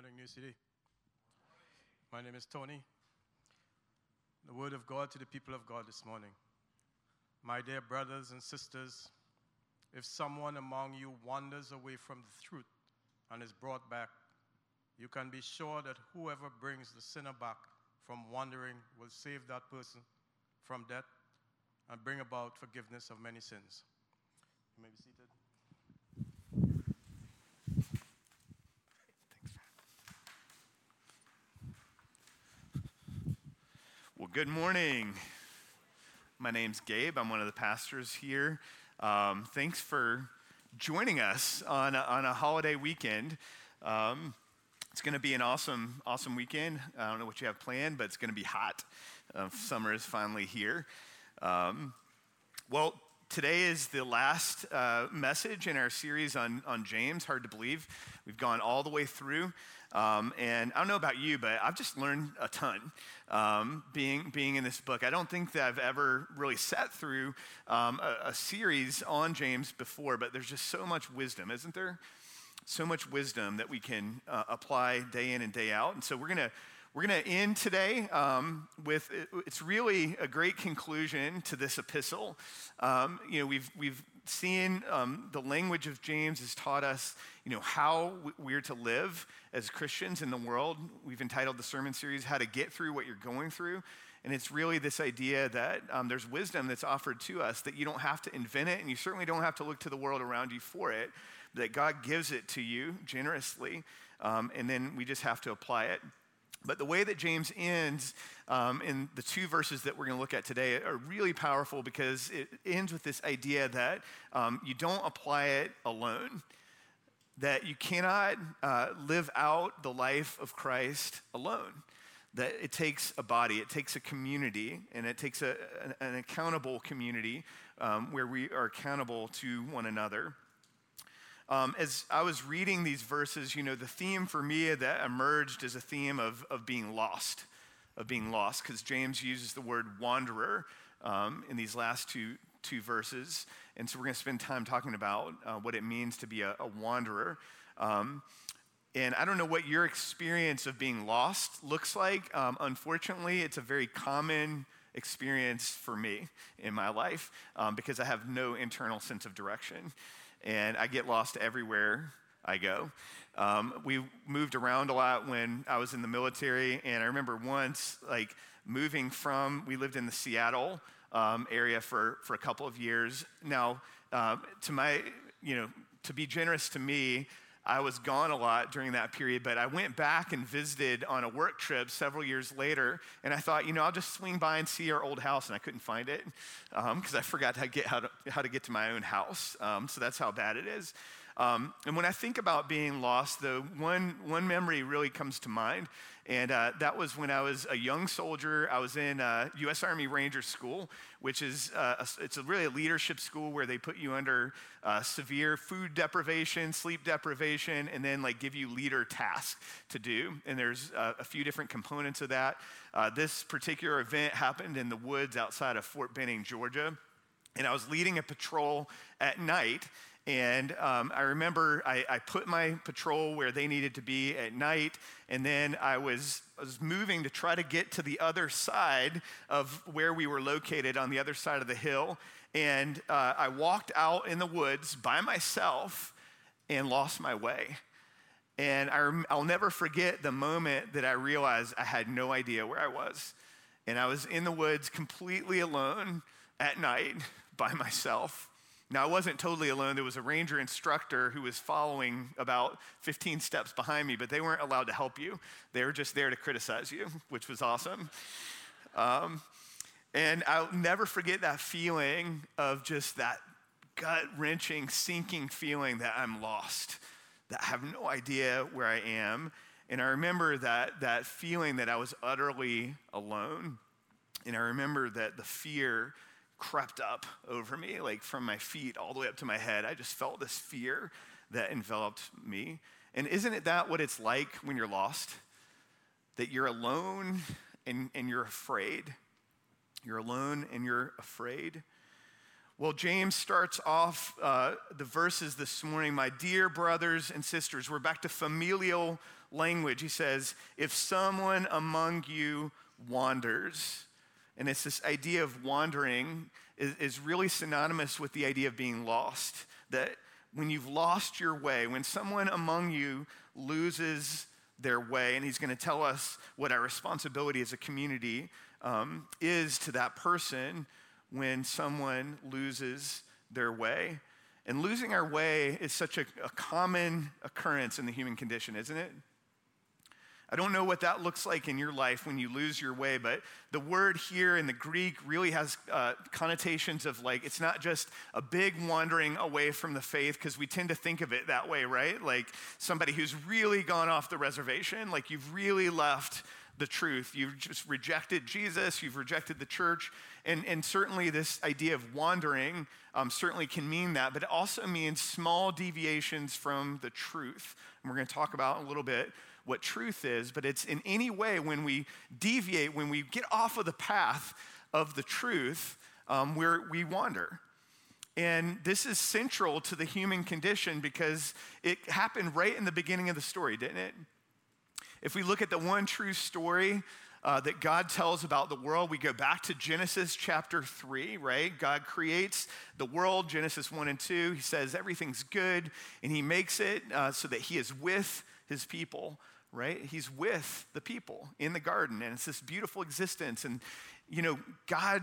morning, New City. My name is Tony. The word of God to the people of God this morning. My dear brothers and sisters, if someone among you wanders away from the truth and is brought back, you can be sure that whoever brings the sinner back from wandering will save that person from death and bring about forgiveness of many sins. You may be seated. Well, good morning. My name's Gabe. I'm one of the pastors here. Um, thanks for joining us on a, on a holiday weekend. Um, it's going to be an awesome, awesome weekend. I don't know what you have planned, but it's going to be hot. Uh, summer is finally here. Um, well, today is the last uh, message in our series on, on James. Hard to believe. We've gone all the way through. Um, and I don't know about you, but I've just learned a ton um, being, being in this book. I don't think that I've ever really sat through um, a, a, series on James before, but there's just so much wisdom, isn't there? So much wisdom that we can uh, apply day in and day out. And so we're going to we're going to end today um, with it's really a great conclusion to this epistle. Um, you know, we've, we've seen um, the language of James has taught us, you know, how we're to live as Christians in the world. We've entitled the sermon series, How to Get Through What You're Going Through. And it's really this idea that um, there's wisdom that's offered to us, that you don't have to invent it, and you certainly don't have to look to the world around you for it, that God gives it to you generously, um, and then we just have to apply it. But the way that James ends um, in the two verses that we're going to look at today are really powerful because it ends with this idea that um, you don't apply it alone, that you cannot uh, live out the life of Christ alone. That it takes a body, it takes a community, and it takes a, an, an accountable community um, where we are accountable to one another. Um, as I was reading these verses, you know, the theme for me that emerged is a theme of, of being lost, of being lost, because James uses the word wanderer um, in these last two, two verses. And so we're going to spend time talking about uh, what it means to be a, a wanderer. Um, and I don't know what your experience of being lost looks like. Um, unfortunately, it's a very common experience for me in my life um, because I have no internal sense of direction and I get lost everywhere I go. Um, we moved around a lot when I was in the military, and I remember once, like, moving from, we lived in the Seattle um, area for, for a couple of years. Now, uh, to my, you know, to be generous to me, I was gone a lot during that period, but I went back and visited on a work trip several years later, and I thought, you know, I'll just swing by and see our old house, and I couldn't find it because um, I forgot how to, get, how, to, how to get to my own house. Um, so that's how bad it is. Um, and when I think about being lost, the one, one memory really comes to mind. And uh, that was when I was a young soldier. I was in uh, U.S. Army Ranger School, which is uh, a, it's a really a leadership school where they put you under uh, severe food deprivation, sleep deprivation, and then like give you leader tasks to do. And there's uh, a few different components of that. Uh, this particular event happened in the woods outside of Fort Benning, Georgia. And I was leading a patrol at night, and um, I remember I, I, put my patrol where they needed to be at night, and then I was, was moving to try to get to the other side of where we were located on the other side of the hill. And uh, I walked out in the woods by myself and lost my way. And I, will never forget the moment that I realized I had no idea where I was. And I was in the woods completely alone at night by myself now, I wasn't totally alone. There was a ranger instructor who was following about 15 steps behind me, but they weren't allowed to help you. They were just there to criticize you, which was awesome. Um, and I'll never forget that feeling of just that gut wrenching, sinking feeling that I'm lost, that I have no idea where I am. And I remember that, that feeling that I was utterly alone. And I remember that the fear crept up over me, like from my feet all the way up to my head. I just felt this fear that enveloped me. And isn't it that what it's like when you're lost? That you're alone and, and you're afraid. You're alone and you're afraid. Well, James starts off uh, the verses this morning, my dear brothers and sisters. We're back to familial language. He says, If someone among you wanders, and it's this idea of wandering is, is really synonymous with the idea of being lost. That when you've lost your way, when someone among you loses their way, and he's going to tell us what our responsibility as a community um, is to that person when someone loses their way. And losing our way is such a, a, common occurrence in the human condition, isn't it? I don't know what that looks like in your life when you lose your way, but the word here in the Greek really has uh, connotations of like, it's not just a big wandering away from the faith, because we tend to think of it that way, right? Like somebody who's really gone off the reservation, like you've really left the truth. You've just rejected Jesus, you've rejected the church. And, and certainly, this idea of wandering um, certainly can mean that, but it also means small deviations from the truth. And we're going to talk about a little bit what truth is, but it's in any way when we deviate, when we get off of the path of the truth, um, where we wander. And this is central to the human condition because it happened right in the beginning of the story, didn't it? If we look at the one true story uh, that God tells about the world, we go back to Genesis chapter 3, right? God creates the world, Genesis 1 and 2. He says everything's good, and He makes it uh, so that He is with His people, right? He's with the people in the garden, and it's this beautiful existence. And, you know, God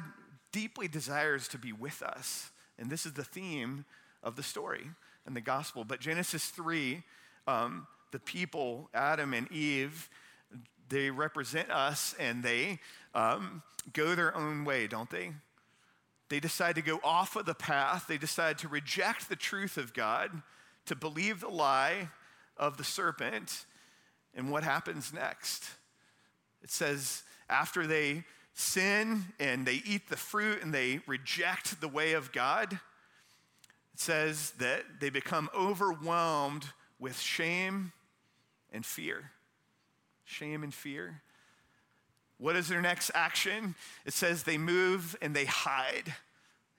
deeply desires to be with us. And this is the theme of the story and the gospel. But Genesis 3, um, the people, Adam and Eve, they represent us and they um, go their own way, don't they? They decide to go off of the path. They decide to reject the truth of God, to believe the lie of the serpent. And what happens next? It says, after they sin and they eat the fruit and they reject the way of God, it says that they become overwhelmed with shame and fear. Shame and fear. What is their next action? It says they move and they hide.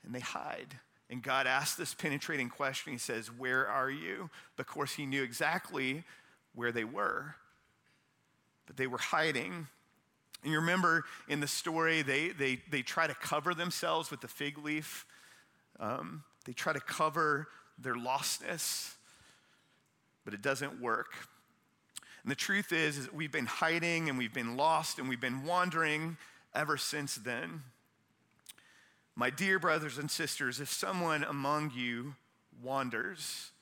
And they hide. And God asks this penetrating question. He says, Where are you? Of course, he knew exactly where they were, but they were hiding. And you remember in the story, they, they, they try to cover themselves with the fig leaf, um, they try to cover their lostness, but it doesn't work and the truth is, is we've been hiding and we've been lost and we've been wandering ever since then. My dear brothers and sisters, if someone among you wanders,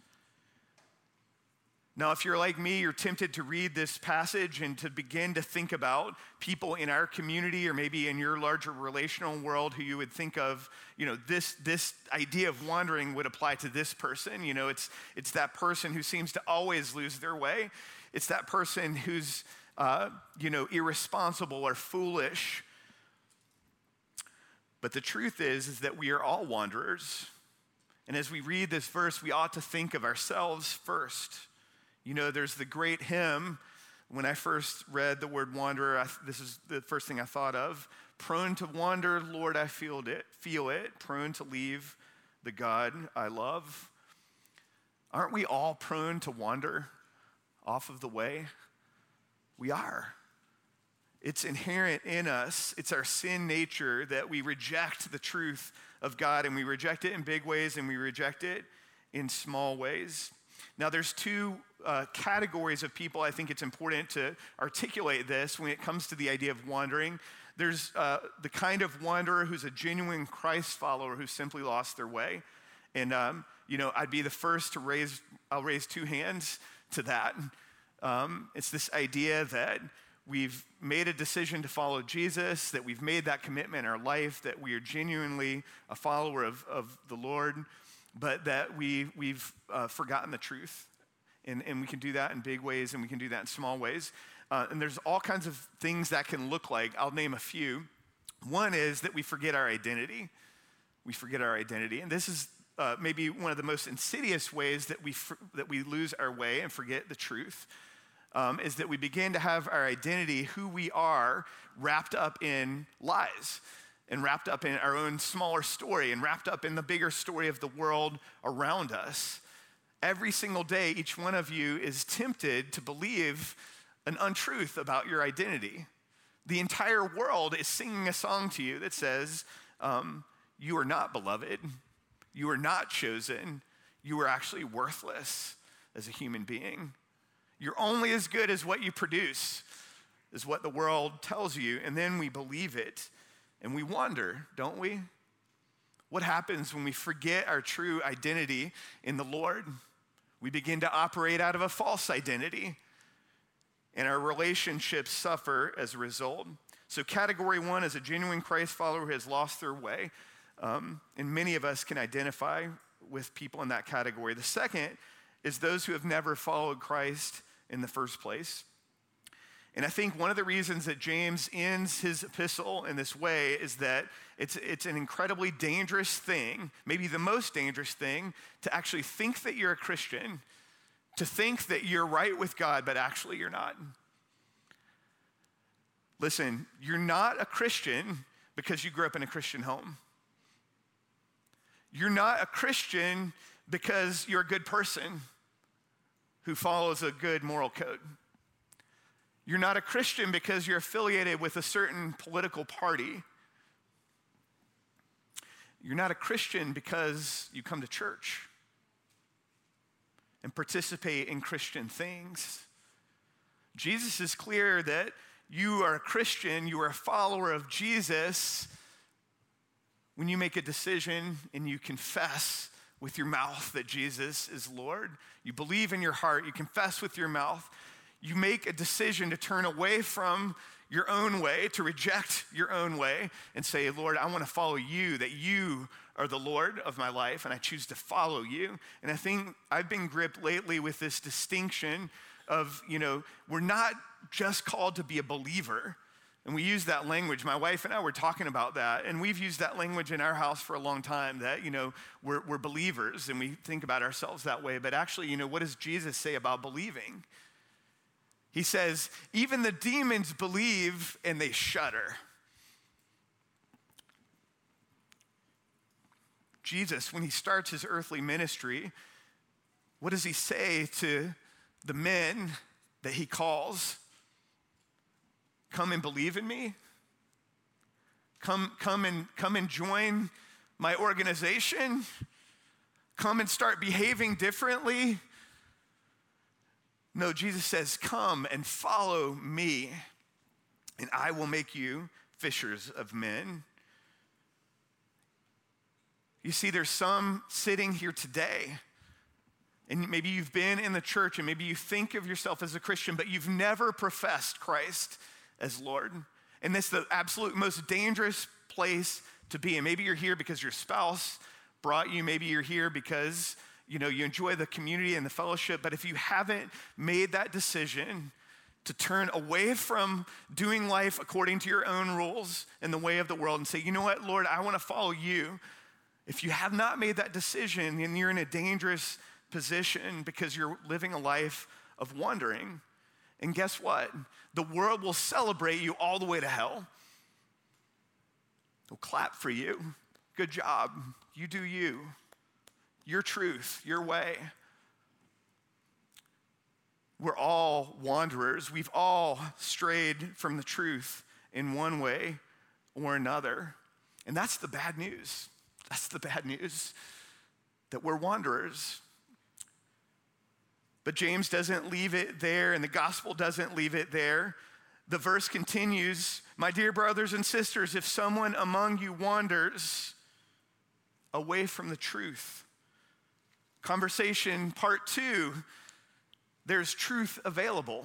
now, if you're like me, you're tempted to read this passage and to begin to think about people in our community or maybe in your larger relational world who you would think of, you know, this, this idea of wandering would apply to this person. You know, it's, it's that person who seems to always lose their way. It's that person who's, uh, you know, irresponsible or foolish. But the truth is, is that we are all wanderers. And as we read this verse, we ought to think of ourselves first. You know, there's the great hymn. When I first read the word wanderer, I, this is the first thing I thought of. Prone to wander, Lord, I feel it, feel it. Prone to leave the God I love. Aren't we all prone to wander? off of the way? We are. It's inherent in us. It's our sin nature that we reject the truth of God and we reject it in big ways and we reject it in small ways. Now, there's two uh, categories of people I think it's important to articulate this when it comes to the idea of wandering. There's uh, the kind of wanderer who's a genuine Christ follower who simply lost their way. And, um, you know, I'd be the first to raise, I'll raise two hands to that. Um, it's this idea that we've made a decision to follow Jesus, that we've made that commitment in our life, that we are genuinely a follower of, of the Lord, but that we, we've uh, forgotten the truth. And, and we can do that in big ways and we can do that in small ways. Uh, and there's all kinds of things that can look like. I'll name a few. One is that we forget our identity. We forget our identity. And this is uh, maybe one of the most insidious ways that we, that we lose our way and forget the truth um, is that we begin to have our identity, who we are, wrapped up in lies. And wrapped up in our own smaller story and wrapped up in the bigger story of the world around us. Every single day, each one of you is tempted to believe an untruth about your identity. The entire world is singing a song to you that says, um, You are not beloved, you are not chosen, you are actually worthless as a human being. You're only as good as what you produce, is what the world tells you. And then we believe it and we wonder, don't we? What happens when we forget our true identity in the Lord? We begin to operate out of a false identity, and our relationships suffer as a result. So, category one is a genuine Christ follower who has lost their way. Um, and many of us can identify with people in that category. The second is those who have never followed Christ in the first place. And I think one of the reasons that James ends his epistle in this way is that it's, it's an incredibly dangerous thing, maybe the most dangerous thing, to actually think that you're a Christian, to think that you're right with God, but actually you're not. Listen, you're not a Christian because you grew up in a Christian home. You're not a Christian because you're a good person who follows a good moral code. You're not a Christian because you're affiliated with a certain political party. You're not a Christian because you come to church and participate in Christian things. Jesus is clear that you are a Christian, you are a follower of Jesus when you make a decision and you confess with your mouth that Jesus is Lord. You believe in your heart, you confess with your mouth you make a decision to turn away from your own way, to reject your own way, and say, Lord, I want to follow you, that you are the Lord of my life, and I choose to follow you. And I think I've been gripped lately with this distinction of, you know, we're not just called to be a believer. And we use that language. My wife and I were talking about that. And we've used that language in our house for a long time that, you know, we're, we're believers and we think about ourselves that way. But actually, you know, what does Jesus say about believing? He says, even the demons believe and they shudder. Jesus, when he starts his earthly ministry, what does he say to the men that he calls? Come and believe in me? Come, come, and, come and join my organization? Come and start behaving differently? No, Jesus says, Come and follow me, and I will make you fishers of men. You see, there's some sitting here today, and maybe you've been in the church, and maybe you think of yourself as a Christian, but you've never professed Christ as Lord. And this is the absolute most dangerous place to be. And maybe you're here because your spouse brought you, maybe you're here because you know, you enjoy the community and the fellowship, but if you haven't made that decision to turn away from doing life according to your own rules and the way of the world and say, you know what, Lord, I want to follow you. If you have not made that decision, then you're in a dangerous position because you're living a life of wandering. And guess what? The world will celebrate you all the way to hell. They'll clap for you. Good job. You do you your truth, your way. We're all wanderers. We've all strayed from the truth in one way or another. And that's the bad news. That's the bad news that we're wanderers. But James doesn't leave it there, and the gospel doesn't leave it there. The verse continues My dear brothers and sisters, if someone among you wanders away from the truth, Conversation part two there's truth available.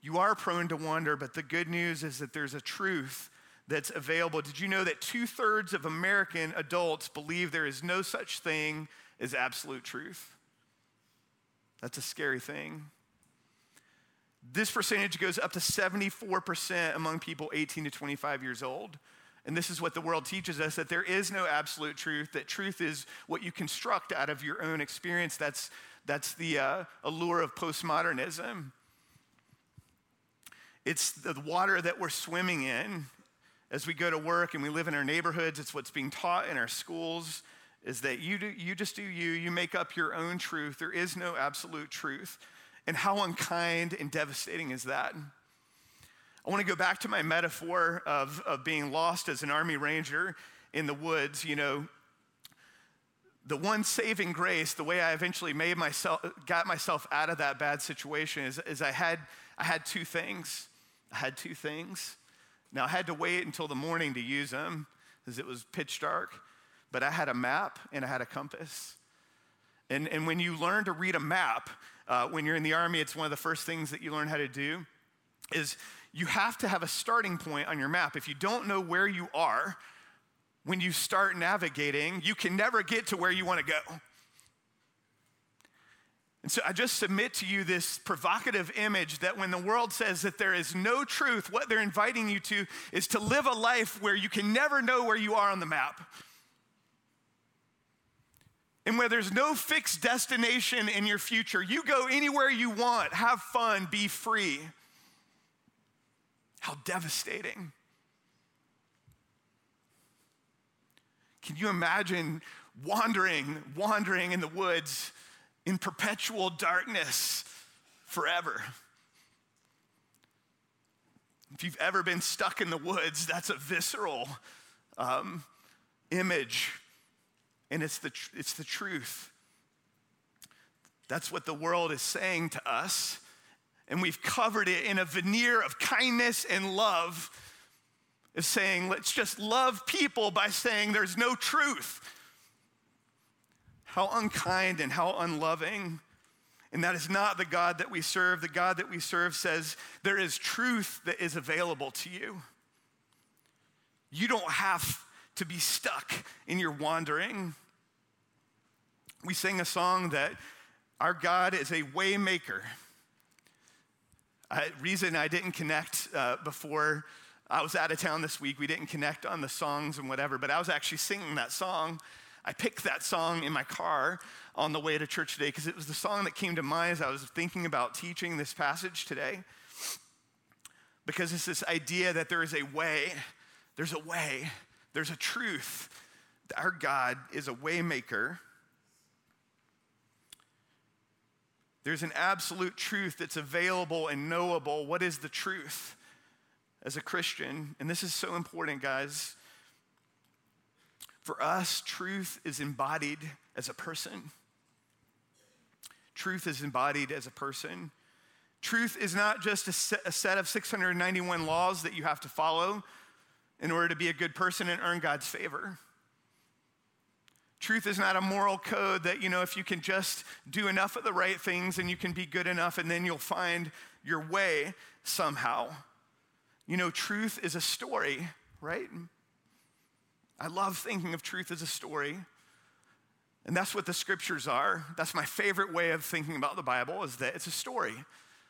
You are prone to wonder, but the good news is that there's a truth that's available. Did you know that two thirds of American adults believe there is no such thing as absolute truth? That's a scary thing. This percentage goes up to 74% among people 18 to 25 years old. And this is what the world teaches us that there is no absolute truth, that truth is what you construct out of your own experience. That's, that's the uh, allure of postmodernism. It's the water that we're swimming in as we go to work and we live in our neighborhoods. It's what's being taught in our schools is that you, do, you just do you, you make up your own truth. There is no absolute truth. And how unkind and devastating is that? I want to go back to my metaphor of, of being lost as an Army Ranger in the woods. You know, the one saving grace, the way I eventually made myself, got myself out of that bad situation is, is I, had, I had two things. I had two things. Now, I had to wait until the morning to use them because it was pitch dark, but I had a map and I had a compass. And, and when you learn to read a map, uh, when you're in the army, it's one of the first things that you learn how to do is you have to have a starting point on your map. If you don't know where you are when you start navigating, you can never get to where you want to go. And so I just submit to you this provocative image that when the world says that there is no truth, what they're inviting you to is to live a life where you can never know where you are on the map. And where there's no fixed destination in your future. You go anywhere you want, have fun, be free. How devastating. Can you imagine wandering, wandering in the woods? in perpetual darkness forever. If you've ever been stuck in the woods, that's a visceral um, image, and it's the, tr- it's the truth. That's what the world is saying to us, and we've covered it in a veneer of kindness and love, is saying, let's just love people by saying there's no truth. How unkind and how unloving. And that is not the God that we serve. The God that we serve says there is truth that is available to you. You don't have to be stuck in your wandering. We sing a song that our God is a waymaker. Reason I didn't connect uh, before I was out of town this week, we didn't connect on the songs and whatever, but I was actually singing that song I picked that song in my car on the way to church today because it was the song that came to mind as I was thinking about teaching this passage today. Because it's this idea that there is a way, there's a way, there's a truth. Our God is a waymaker. There's an absolute truth that's available and knowable. What is the truth as a Christian? And this is so important, guys. For us, truth is embodied as a person. Truth is embodied as a person. Truth is not just a set, of 691 laws that you have to follow in order to be a good person and earn God's favor. Truth is not a moral code that, you know, if you can just do enough of the right things and you can be good enough and then you'll find your way somehow. You know, truth is a story, right? I love thinking of truth as a story. And that's what the scriptures are. That's my favorite way of thinking about the Bible is that it's a story.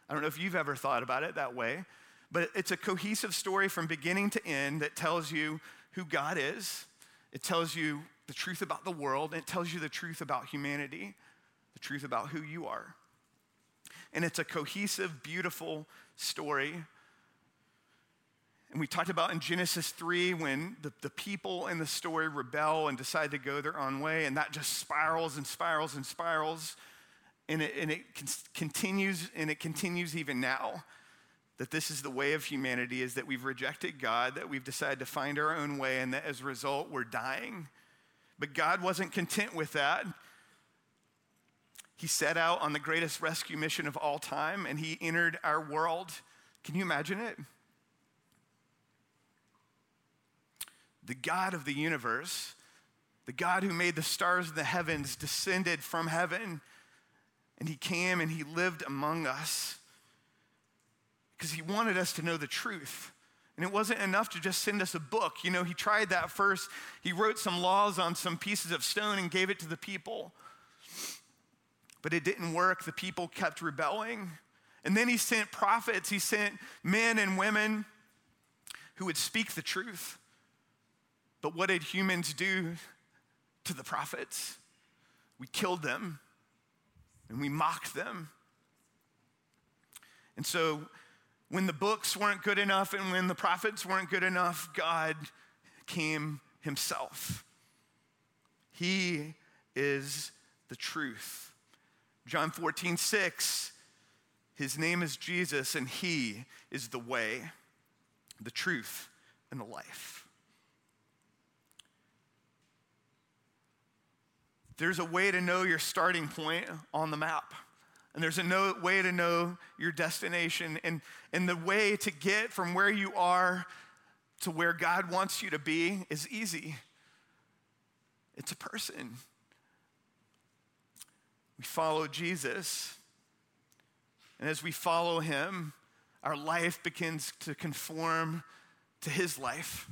I don't know if you've ever thought about it that way, but it's a cohesive story from beginning to end that tells you who God is. It tells you the truth about the world, and it tells you the truth about humanity, the truth about who you are. And it's a cohesive, beautiful story and we talked about in Genesis 3 when the, the people in the story rebel and decide to go their own way, and that just spirals and spirals and spirals. And it, and it con- continues, and it continues even now. That this is the way of humanity is that we've rejected God, that we've decided to find our own way, and that as a result, we're dying. But God wasn't content with that. He set out on the greatest rescue mission of all time, and He entered our world. Can you imagine it? the God of the universe, the God who made the stars in the heavens, descended from heaven and he came and he lived among us because he wanted us to know the truth. And it wasn't enough to just send us a book. You know, he tried that first. He wrote some laws on some pieces of stone and gave it to the people. But it didn't work. The people kept rebelling. And then he sent prophets, he sent men and women who would speak the truth. But what did humans do to the prophets? We killed them and we mocked them. And so When the books weren't good enough and when the prophets weren't good enough, God came himself. He is the truth. John 14, 6, his name is Jesus, and he is the way, the truth, and the life. There's a way to know your starting point on the map. And there's a no, way to know your destination. And, and the way to get from where you are to where God wants you to be is easy it's a person. We follow Jesus. And as we follow him, our life begins to conform to his life.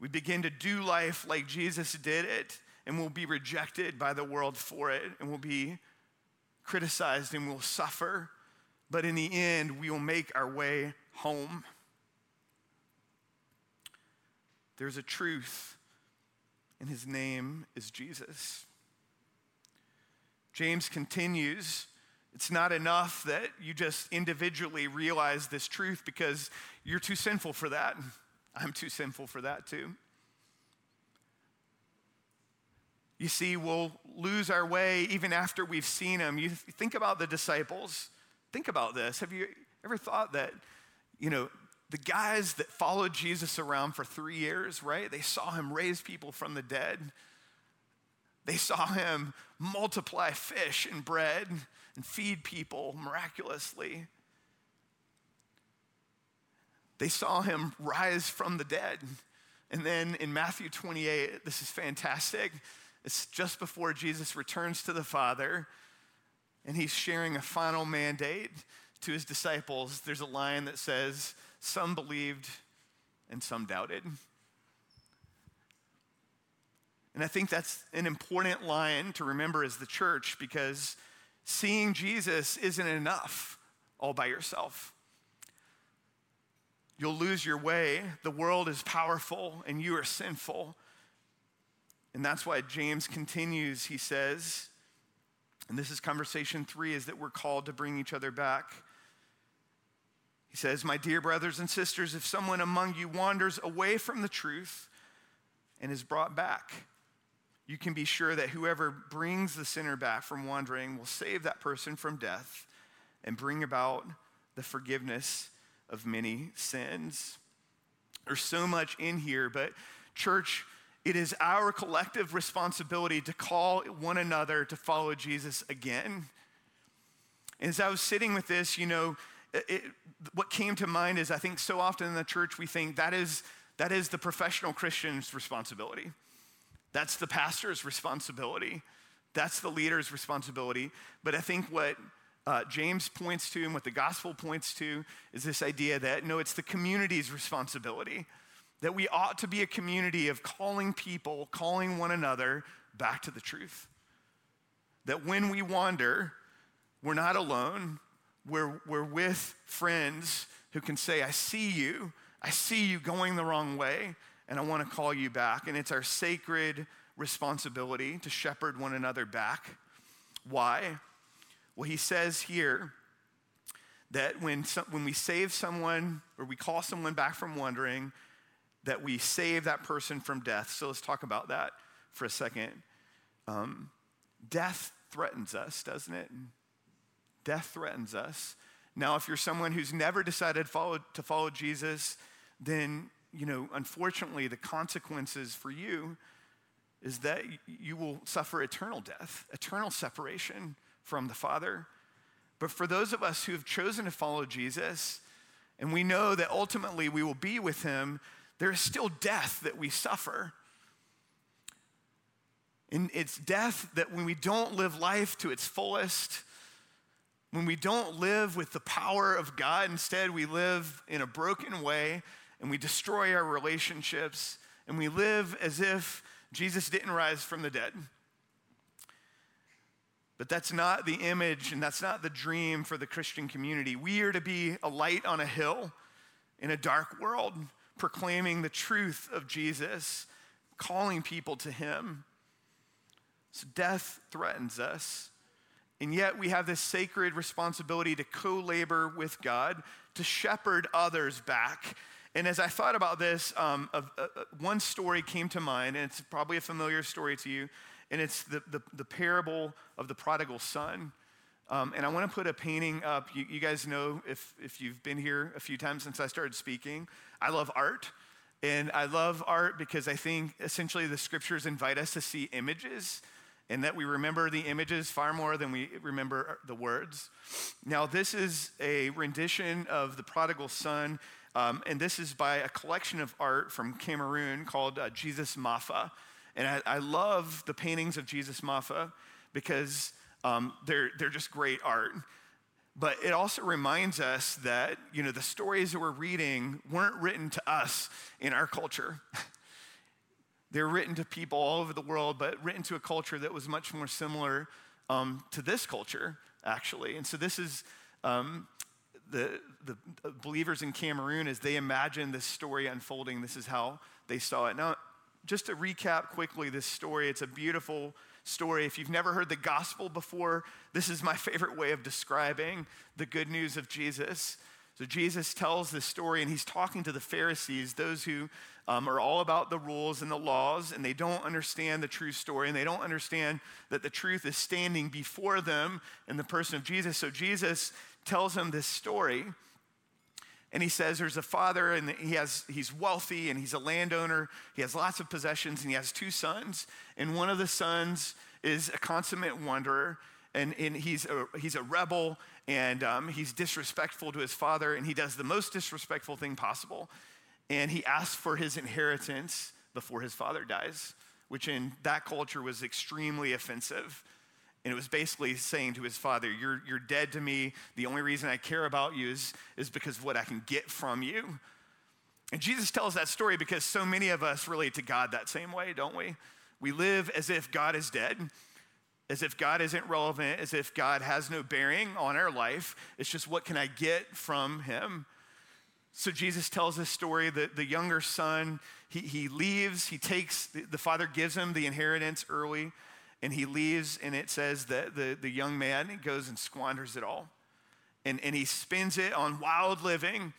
We begin to do life like Jesus did it, and we'll be rejected by the world for it, and we'll be criticized and we'll suffer. But in the end, we will make our way home. There's a truth, and his name is Jesus. James continues it's not enough that you just individually realize this truth because you're too sinful for that. I'm too sinful for that too. You see, we'll lose our way even after we've seen him. You think about the disciples. Think about this. Have you ever thought that, you know, the guys that followed Jesus around for three years, right? They saw him raise people from the dead. They saw him multiply fish and bread and feed people miraculously. They saw him rise from the dead. And then in Matthew 28, this is fantastic. It's just before Jesus returns to the Father, and he's sharing a final mandate to his disciples. There's a line that says, Some believed and some doubted. And I think that's an important line to remember as the church because seeing Jesus isn't enough all by yourself. You'll lose your way. The world is powerful and you are sinful. And that's why James continues. He says, and this is conversation three, is that we're called to bring each other back. He says, My dear brothers and sisters, if someone among you wanders away from the truth and is brought back, you can be sure that whoever brings the sinner back from wandering will save that person from death and bring about the forgiveness of many sins. There's so much in here, but church, it is our collective responsibility to call one another to follow Jesus again. As I was sitting with this, you know, it, what came to mind is I think so often in the church we think that is, that is the professional Christian's responsibility. That's the pastor's responsibility. That's the leader's responsibility. But I think what uh, James points to and what the gospel points to is this idea that no, it's the community's responsibility. That we ought to be a community of calling people, calling one another back to the truth. That when we wander, we're not alone, we're, we're with friends who can say, I see you, I see you going the wrong way, and I want to call you back. And it's our sacred responsibility to shepherd one another back. Why? Well, he says here that when, some, when we save someone or we call someone back from wandering, that we save that person from death. So let's talk about that for a second. Um, death threatens us, doesn't it? Death threatens us. Now, if you're someone who's never decided follow, to follow Jesus, then you know, unfortunately, the consequences for you is that you will suffer eternal death, eternal separation from the Father. But for those of us who have chosen to follow Jesus, and we know that ultimately we will be with him, there is still death that we suffer. And it's death that when we don't live life to its fullest, when we don't live with the power of God, instead we live in a broken way and we destroy our relationships and we live as if Jesus didn't rise from the dead. But that's not the image and that's not the dream for the Christian community. We are to be a light on a hill in a dark world, proclaiming the truth of Jesus, calling people to Him. So death threatens us. And yet we have this sacred responsibility to co labor with God, to shepherd others back. And as I thought about this, um, uh, uh, one story came to mind, and it's probably a familiar story to you, and it's the, the, the parable of the prodigal son. Um, and I want to put a painting up. You, you, guys know, if, if you've been here a few times since I started speaking, I love art. And I love art because I think essentially the scriptures invite us to see images and that we remember the images far more than we remember the words. Now, this is a rendition of the prodigal son, um, and this is by a collection of art from Cameroon called uh, Jesus Mafa. And I, I, love the paintings of Jesus Mafa because um, they're, they're just great art. But it also reminds us that, you know, the stories that we're reading weren't written to us in our culture. They're written to people all over the world, but written to a culture that was much more similar um, to this culture, actually. And so this is um, the, the believers in Cameroon, as they imagine this story unfolding, this is how they saw it. Now, just to recap quickly this story, it's a beautiful story. If you've never heard the gospel before, this is my favorite way of describing the good news of Jesus. So Jesus tells this story, and he's talking to the Pharisees, those who um, are all about the rules and the laws, and they don't understand the true story, and they don't understand that the truth is standing before them in the person of Jesus. So Jesus tells them this story. And he says there's a father and he has, he's wealthy and he's a landowner. He has lots of possessions and he has two sons. And one of the sons is a consummate wanderer and, and he's, a, he's a rebel and um, he's disrespectful to his father and he does the most disrespectful thing possible. And he asks for his inheritance before his father dies, which in that culture was extremely offensive. And it was basically saying to his father, You're, you're dead to me. The only reason I care about you is, is because of what I can get from you. And Jesus tells that story because so many of us relate to God that same way, don't we? We live as if God is dead, as if God isn't relevant, as if God has no bearing on our life. It's just what can I get from him? So Jesus tells this story that the younger son, he, he leaves, he takes, the father gives him the inheritance early and he leaves, and it says that the, the young man goes and squanders it all. And, and he spends it on wild living.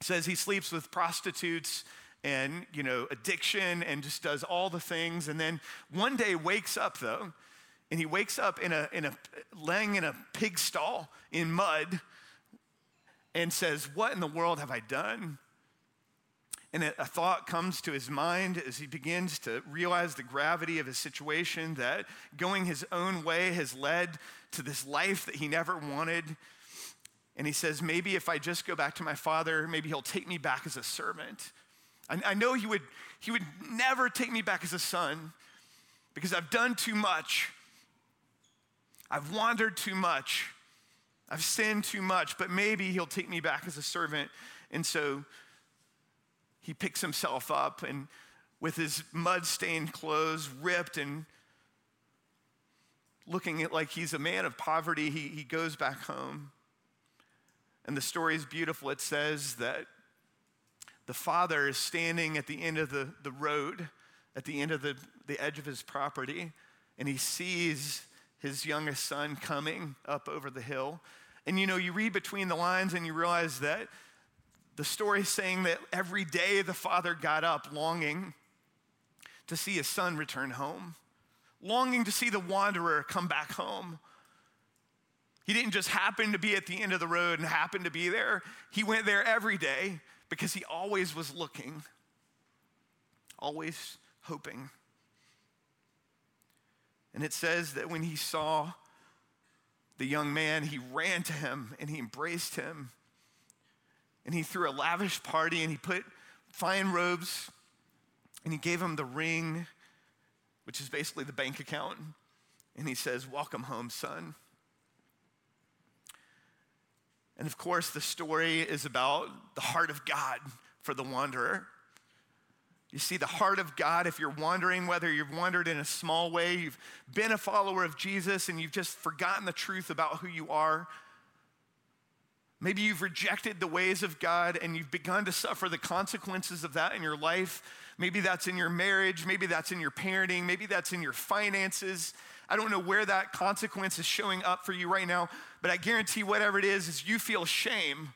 says he sleeps with prostitutes and, you know, addiction and just does all the things. And then one day wakes up, though, and he wakes up in a, in a laying in a pig stall in mud and says, What in the world have I done? And a thought comes to his mind as he begins to realize the gravity of his situation that going his own way has led to this life that he never wanted. And he says, Maybe if I just go back to my father, maybe he'll take me back as a servant. I, I know he would, he would never take me back as a son because I've done too much. I've wandered too much. I've sinned too much, but maybe he'll take me back as a servant. And so he picks himself up and with his mud stained clothes ripped and looking like he's a man of poverty, he, he goes back home. And the story is beautiful. It says that the father is standing at the end of the, the road, at the end of the, the edge of his property, and he sees his youngest son coming up over the hill. And you know, you read between the lines and you realize that the story saying that every day the father got up longing to see his son return home, longing to see the wanderer come back home. He didn't just happen to be at the end of the road and happen to be there. He went there every day because he always was looking, always hoping. And it says that when he saw the young man, he ran to him and he embraced him and he threw a lavish party and he put fine robes and he gave him the ring, which is basically the bank account. And he says, Welcome home, son. And of course, the story is about the heart of God for the wanderer. You see, the heart of God, if you're wondering whether you've wandered in a small way, you've been a follower of Jesus, and you've just forgotten the truth about who you are, Maybe you've rejected the ways of God and you've begun to suffer the consequences of that in your life. Maybe that's in your marriage. Maybe that's in your parenting. Maybe that's in your finances. I don't know where that consequence is showing up for you right now, but I guarantee whatever it is, is you feel shame.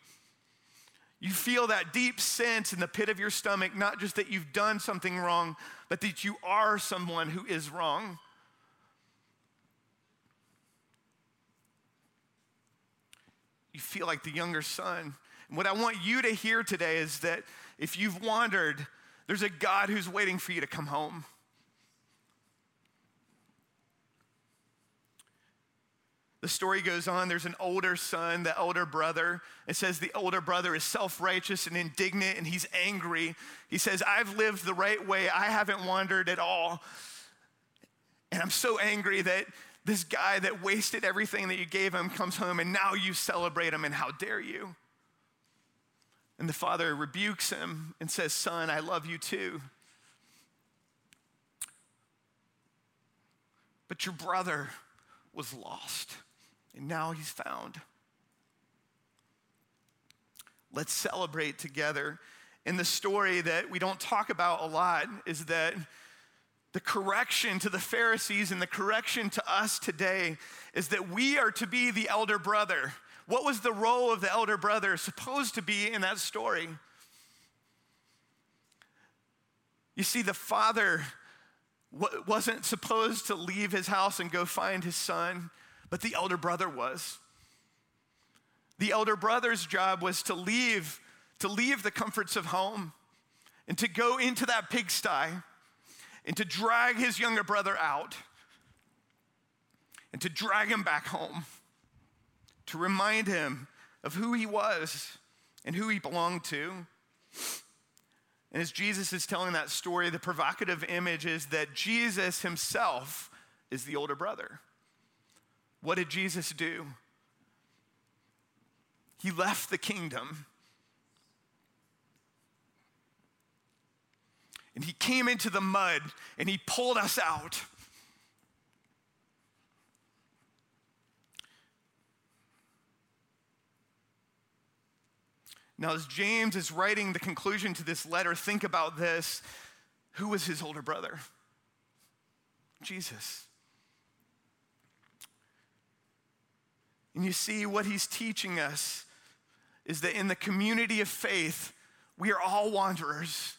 You feel that deep sense in the pit of your stomach, not just that you've done something wrong, but that you are someone who is wrong. You feel like the younger son. And what I want you to hear today is that if you've wandered, there's a God who's waiting for you to come home. The story goes on. There's an older son, the elder brother. It says the older brother is self righteous and indignant and he's angry. He says, I've lived the right way. I haven't wandered at all. And I'm so angry that this guy that wasted everything that you gave him comes home and now you celebrate him and how dare you? And the father rebukes him and says, Son, I love you too. But your brother was lost and now he's found. Let's celebrate together. And the story that we don't talk about a lot is that the correction to the Pharisees and the correction to us today is that we are to be the elder brother. What was the role of the elder brother supposed to be in that story? You see, the father wasn't supposed to leave his house and go find his son but the elder brother was. The elder brother's job was to leave, to leave the comforts of home and to go into that pigsty and to drag his younger brother out and to drag him back home, to remind him of who he was and who he belonged to. And as Jesus is telling that story, the provocative image is that Jesus himself is the older brother. What did Jesus do? He left the kingdom and he came into the mud and he pulled us out. Now, as James is writing the conclusion to this letter, think about this. Who was his older brother? Jesus. And you see, what he's teaching us is that in the community of faith, we are all wanderers.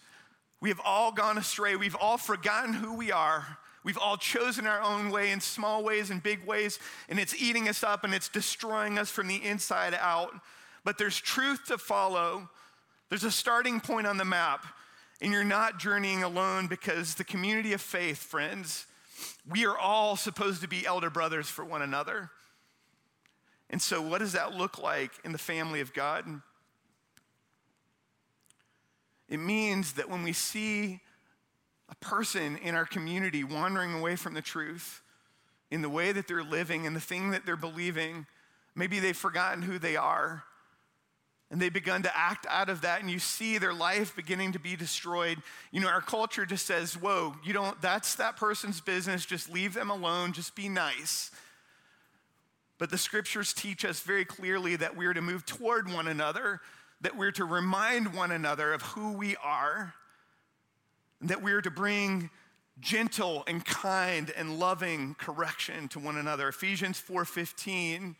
We have all gone astray. We've all forgotten who we are. We've all chosen our own way in small ways and big ways, and it's eating us up and it's destroying us from the inside out. But there's truth to follow. There's a starting point on the map, and you're not journeying alone because the community of faith, friends, we are all supposed to be elder brothers for one another. And so, what does that look like in the family of God? It means that when we see a person in our community wandering away from the truth in the way that they're living and the thing that they're believing, maybe they've forgotten who they are. And they've begun to act out of that, and you see their life beginning to be destroyed. You know, our culture just says, Whoa, you don't, that's that person's business. Just leave them alone. Just be nice. But the scriptures teach us very clearly that we're to move toward one another, that we're to remind one another of who we are, that we're to bring gentle and kind and loving correction to one another. Ephesians 4:15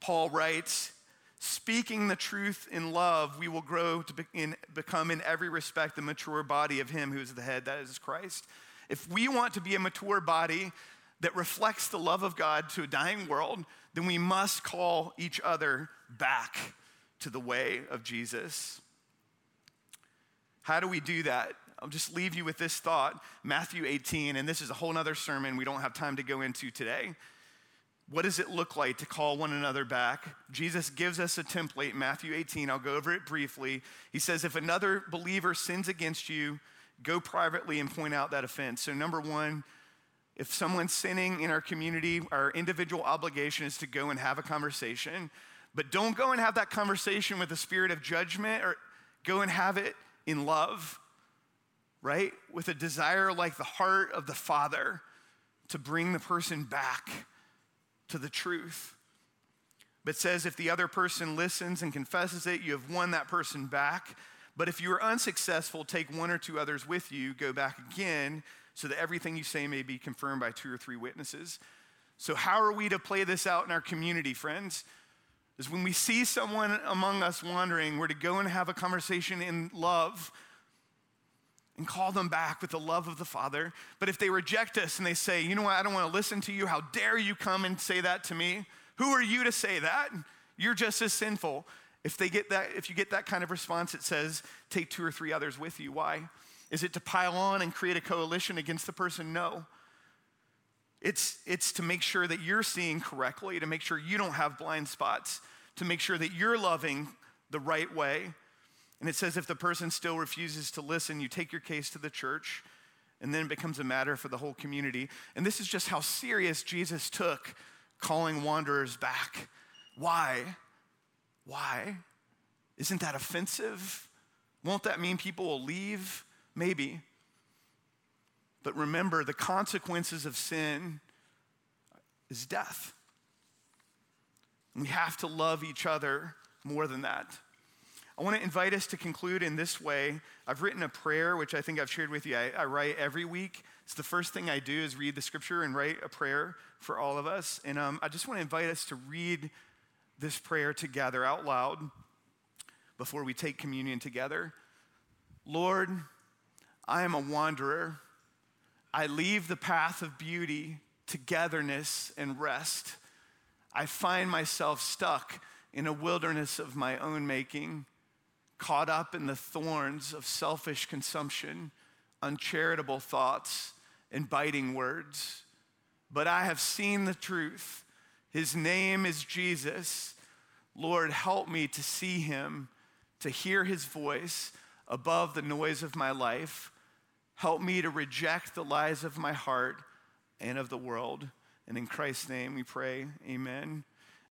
Paul writes, speaking the truth in love, we will grow to be in, become in every respect the mature body of him who is the head, that is Christ. If we want to be a mature body, that reflects the love of God to a dying world, then we must call each other back to the way of Jesus. How do we do that? I'll just leave you with this thought Matthew 18, and this is a whole other sermon we don't have time to go into today. What does it look like to call one another back? Jesus gives us a template, Matthew 18. I'll go over it briefly. He says, If another believer sins against you, go privately and point out that offense. So, number one, if someone's sinning in our community, our individual obligation is to go and have a conversation. But don't go and have that conversation with a spirit of judgment or go and have it in love, right? With a desire like the heart of the Father to bring the person back to the truth. But says if the other person listens and confesses it, you have won that person back. But if you are unsuccessful, take one or two others with you, go back again so that everything you say may be confirmed by two or three witnesses. So, how are we to play this out in our community, friends? Is when we see someone among us wandering, we're to go and have a conversation in love and call them back with the love of the Father. But if they reject us and they say, you know what, I don't want to listen to you, how dare you come and say that to me? Who are you to say that? You're just as sinful. If they get that, if you get that kind of response, it says, take two or three others with you. Why? Is it to pile on and create a coalition against the person? No. It's, it's to make sure that you're seeing correctly, to make sure you don't have blind spots, to make sure that you're loving the right way. And it says if the person still refuses to listen, you take your case to the church, and then it becomes a matter for the whole community. And this is just how serious Jesus took calling wanderers back. Why? Why? Isn't that offensive? Won't that mean people will leave? Maybe. But remember, the consequences of sin is death. We have to love each other more than that. I want to invite us to conclude in this way. I've written a prayer, which I think I've shared with you. I, I, write every week. It's the first thing I do is read the scripture and write a prayer for all of us. And um, I just want to invite us to read this prayer together out loud before we take communion together. Lord, I am a wanderer. I leave the path of beauty, togetherness, and rest. I find myself stuck in a wilderness of my own making, caught up in the thorns of selfish consumption, uncharitable thoughts, and biting words. But I have seen the truth. His name is Jesus. Lord, help me to see him, to hear his voice above the noise of my life Help me to reject the lies of my heart and of the world. And in Christ's name we pray, amen.